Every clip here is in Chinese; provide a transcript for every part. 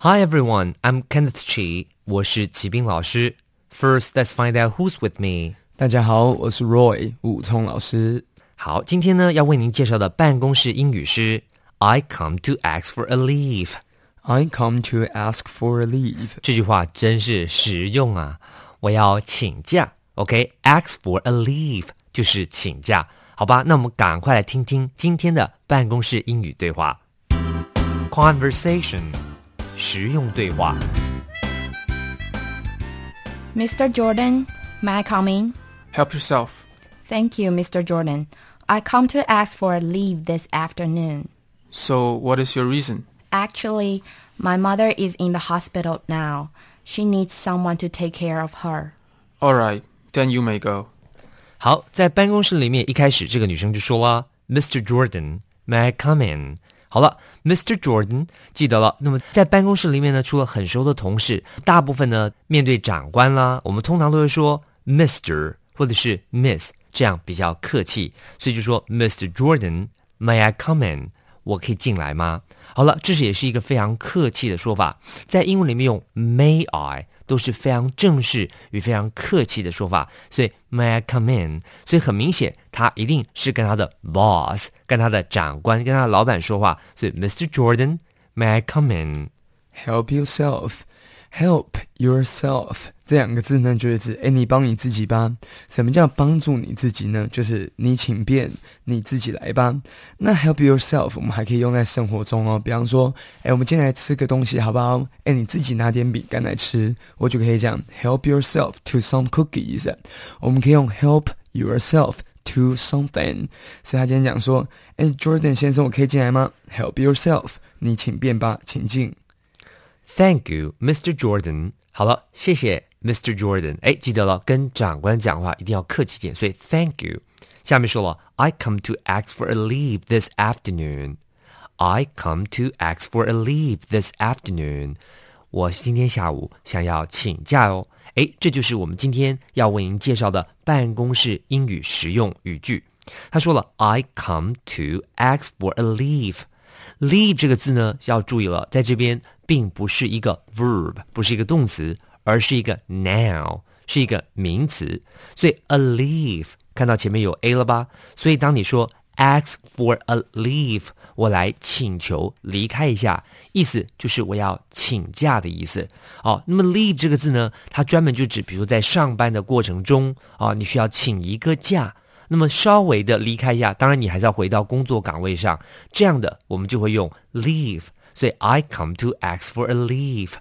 Hi everyone, I'm Kenneth Chi. 我是齐斌老师。First, let's find out who's with me. 大家好，我是 Roy 武聪老师。好，今天呢要为您介绍的办公室英语是 I come to ask for a leave。 I come to ask for a leave。这句话真是实用啊！我要请假，OK？Ask、for a leave 就是请假，好吧？那我们赶快来听听今天的办公室英语对话。Conversation， 实用对话。 Mr. Jordan, may I come in? Help yourself. Thank you, Mr. Jordan. I come to ask for a leave this afternoon. So, what is your reason? Actually, my mother is in the hospital now. She needs someone to take care of her. All right, then you may go. 好，在办公室里面，一开始这个女生就说了：“Mr. Jordan，may I come in？” 好了，Mr. Jordan 记得了。那么在办公室里面呢，除了很熟的同事，大部分呢面对长官啦，我们通常都会说 Mr. 或者是 Miss，这样比较客气，所以就说 Mr. Jordan，may I come in？我可以进来吗？好了，这是也是一个非常客气的说法，在英文里面用 May I 都是非常正式与非常客气的说法，所以 May I come in？所以很明显，他一定是跟他的 boss、跟他的长官、跟他的老板说话，所以 Mr. Jordan，May I come in？Help yourself. Help yourself 这两个字呢，就是指哎，你帮你自己吧。什么叫帮助你自己呢？就是你请便，你自己来吧。那 help yourself 我们还可以用在生活中哦，比方说，哎，我们今天来吃个东西好不好？哎，你自己拿点饼干来吃，我就可以讲 help yourself to some cookies。我们可以用 help yourself to something。所以他今天讲说，哎，Jordan 先生，我可以进来吗？Help yourself，你请便吧，请进。Thank you, Mr. Jordan。好了，谢谢 Mr. Jordan。哎，记得了，跟长官讲话一定要客气点，所以 Thank you。下面说了，I come to ask for a leave this afternoon. I come to ask for a leave this afternoon. 我今天下午想要请假哦。哎，这就是我们今天要为您介绍的办公室英语实用语句。他说了，I come to ask for a leave。 Leave 这个字呢，要注意了，在这边并不是一个 verb，不是一个动词，而是一个 noun，是一个名词。所以 a leave 看到前面有 a 了吧？所以当你说 ask for a leave，我来请求离开一下，意思就是我要请假的意思。哦，那么 leave 这个字呢，它专门就指，比如在上班的过程中啊，你需要请一个假。那么稍微的离开一下，当然你还是要回到工作岗位上，这样的我们就会用 leave。所以 I come to ask for a leave.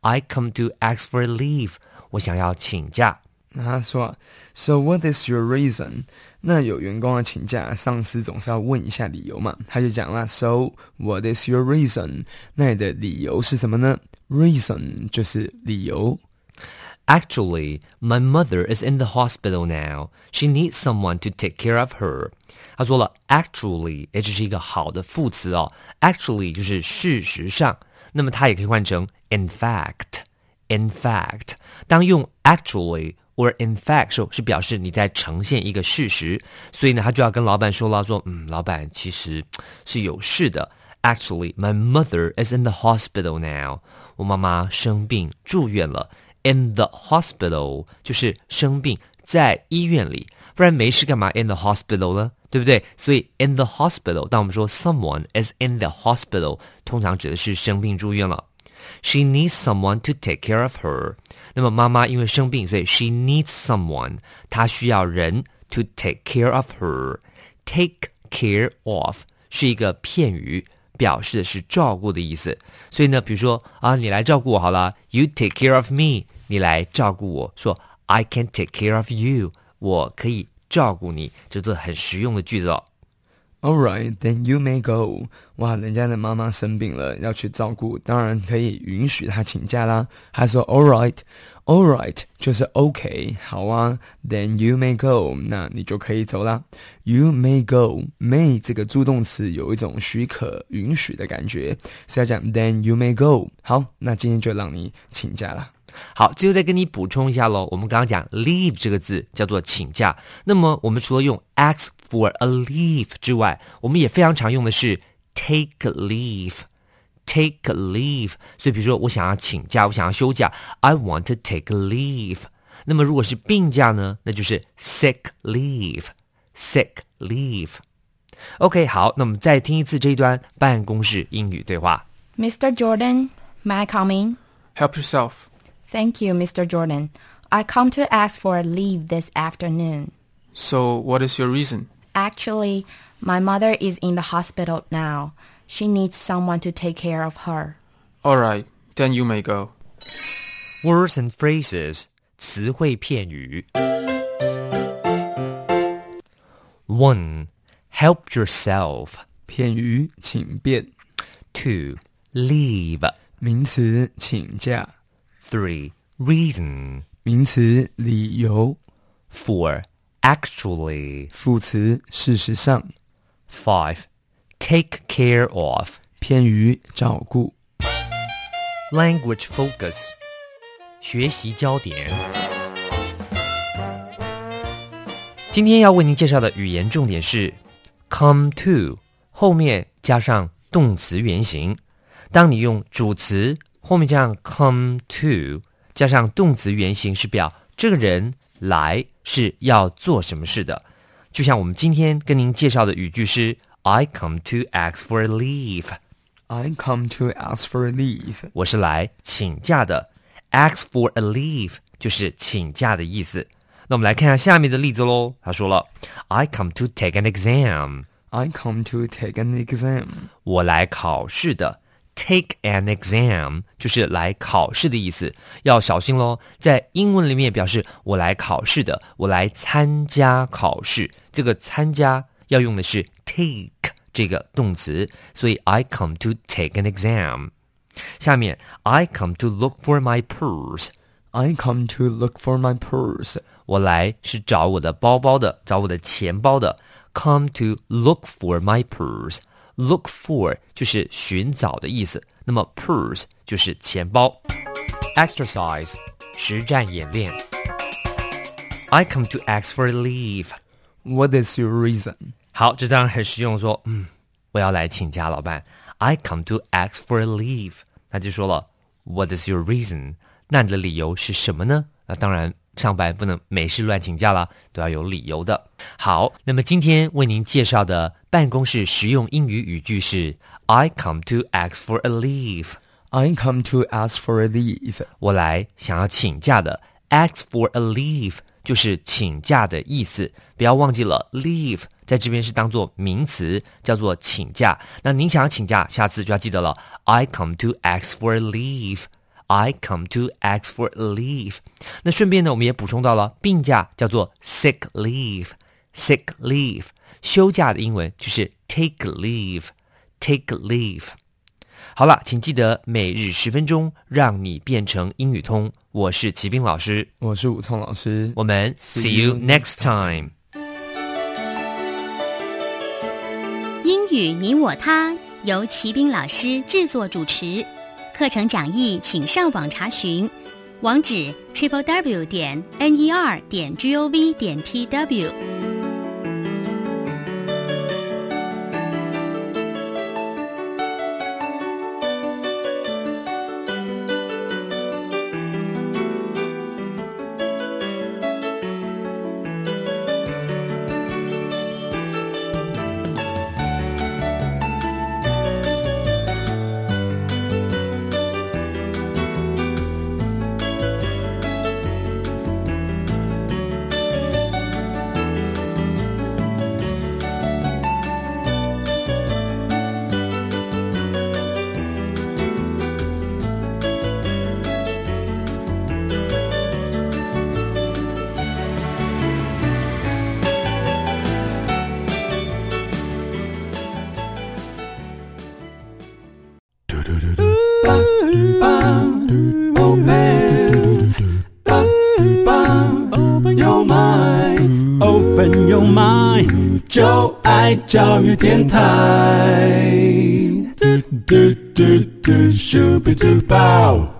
I come to ask for a leave. 我想要请假。那他说，So what is your reason？那有员工要请假，上司总是要问一下理由嘛。他就讲了，So what is your reason？那你的理由是什么呢？Reason 就是理由。Actually, my mother is in the hospital now. She needs someone to take care of her. 他说了，actually，哎，这是一个好的副词哦。Actually 就是事实上，那么它也可以换成 in fact。In fact，当用 actually or in fact 时候，是表示你在呈现一个事实，所以呢，他就要跟老板说了，说，嗯，老板其实是有事的。Actually, my mother is in the hospital now. 我妈妈生病住院了。 In the hospital 就是生病在医院里，不然没事干嘛 in the hospital 呢？对不对？所以 in the hospital，当我们说 someone is in the hospital，通常指的是生病住院了。She needs someone to take care of her。那么妈妈因为生病，所以 she needs someone，她需要人 to take care of her。Take care of 是一个片语。表示的是照顾的意思，所以呢，比如说啊，你来照顾我好了，You take care of me， 你来照顾我，说 I can take care of you，我可以照顾你，这是很实用的句子哦。All right, then you may go. 哇，人家的妈妈生病了，要去照顾，当然可以允许她请假啦。她说 All right, all right 就是 OK，好啊。Then you may go，那你就可以走啦。You may go, may 这个助动词有一种许可、允许的感觉，所以要讲 Then you may go。好，那今天就让你请假啦。好，最后再跟你补充一下喽。我们刚刚讲 leave 这个字叫做请假，那么我们除了用 ask for a leave 之外，我们也非常常用的是 take a leave，take a leave。所以比如说我想要请假，我想要休假，I want to take a leave。那么如果是病假呢，那就是 sick leave，sick leave。OK，好，那我们再听一次这一段办公室英语对话。Mr. Jordan, may I come in? Help yourself. Thank you, Mr. Jordan. I come to ask for a leave this afternoon. So, what is your reason? Actually, my mother is in the hospital now. She needs someone to take care of her. Alright, then you may go. Words and phrases 词汇片语。One, help yourself. 片语请便， Two, leave. 名词请假， Three, reason. 名词理由， Four, actually. 副词事实上， Five, take care of. 片语照顾。 Language focus 学习焦点。今天要为您介绍的语言重点是 come to 后面加上动词原形。当你用主词 后面加上 come to 加上动词原形，是表这个人来是要做什么事的。就像我们今天跟您介绍的语句是 I come to ask for a leave。I come to ask for a leave. 我是来请假的。Ask for a leave 就是请假的意思。那我们来看一下下面的例子喽。他说了，I come to take an exam，I come to take an exam. 我来考试的。Take an exam 就是来考试的意思，要小心喽。在英文里面表示我来考试的，我来参加考试，这个参加要用的是 take 这个动词，所以 I come to take an exam。下面 I come to look for my purse， I come to look for my purse. 我来是找我的包包的，找我的钱包的。Come to look for my purse。 Look for 就是寻找的意思，那么 purse 就是钱包。Exercise 实战演练。I come to ask for a leave。What is your reason? 好，这当然很实用说，嗯，我要来请假，老板。I come to ask for a leave。那就说了，What is your reason？那你的理由是什么呢？那当然，上班不能没事乱请假啦，都要有理由的。好，那么今天为您介绍的办公室实用英语语句是：I come to ask for a leave。I come to ask for a leave. 我来想要请假的，ask for a leave 就是请假的意思。不要忘记了，leave 在这边是当做名词，叫做请假。那您想要请假，下次就要记得了，I come to ask for a leave。I come to ask for leave。那顺便呢，我们也补充到了病假叫做 sick leave，sick leave。休假的英文就是 take leave，take leave。好了，请记得每日十分钟，让你变成英语通。我是齐斌老师，我是武聪老师。我们 see you next time。英语你我他由齐斌老师制作主持，课程讲义请上网查询，网址 triple w 点 n e r 点 g o v 点 t w。Open your mind, open your mind，就爱教育电台。嘟嘟嘟嘟，咻比嘟爆。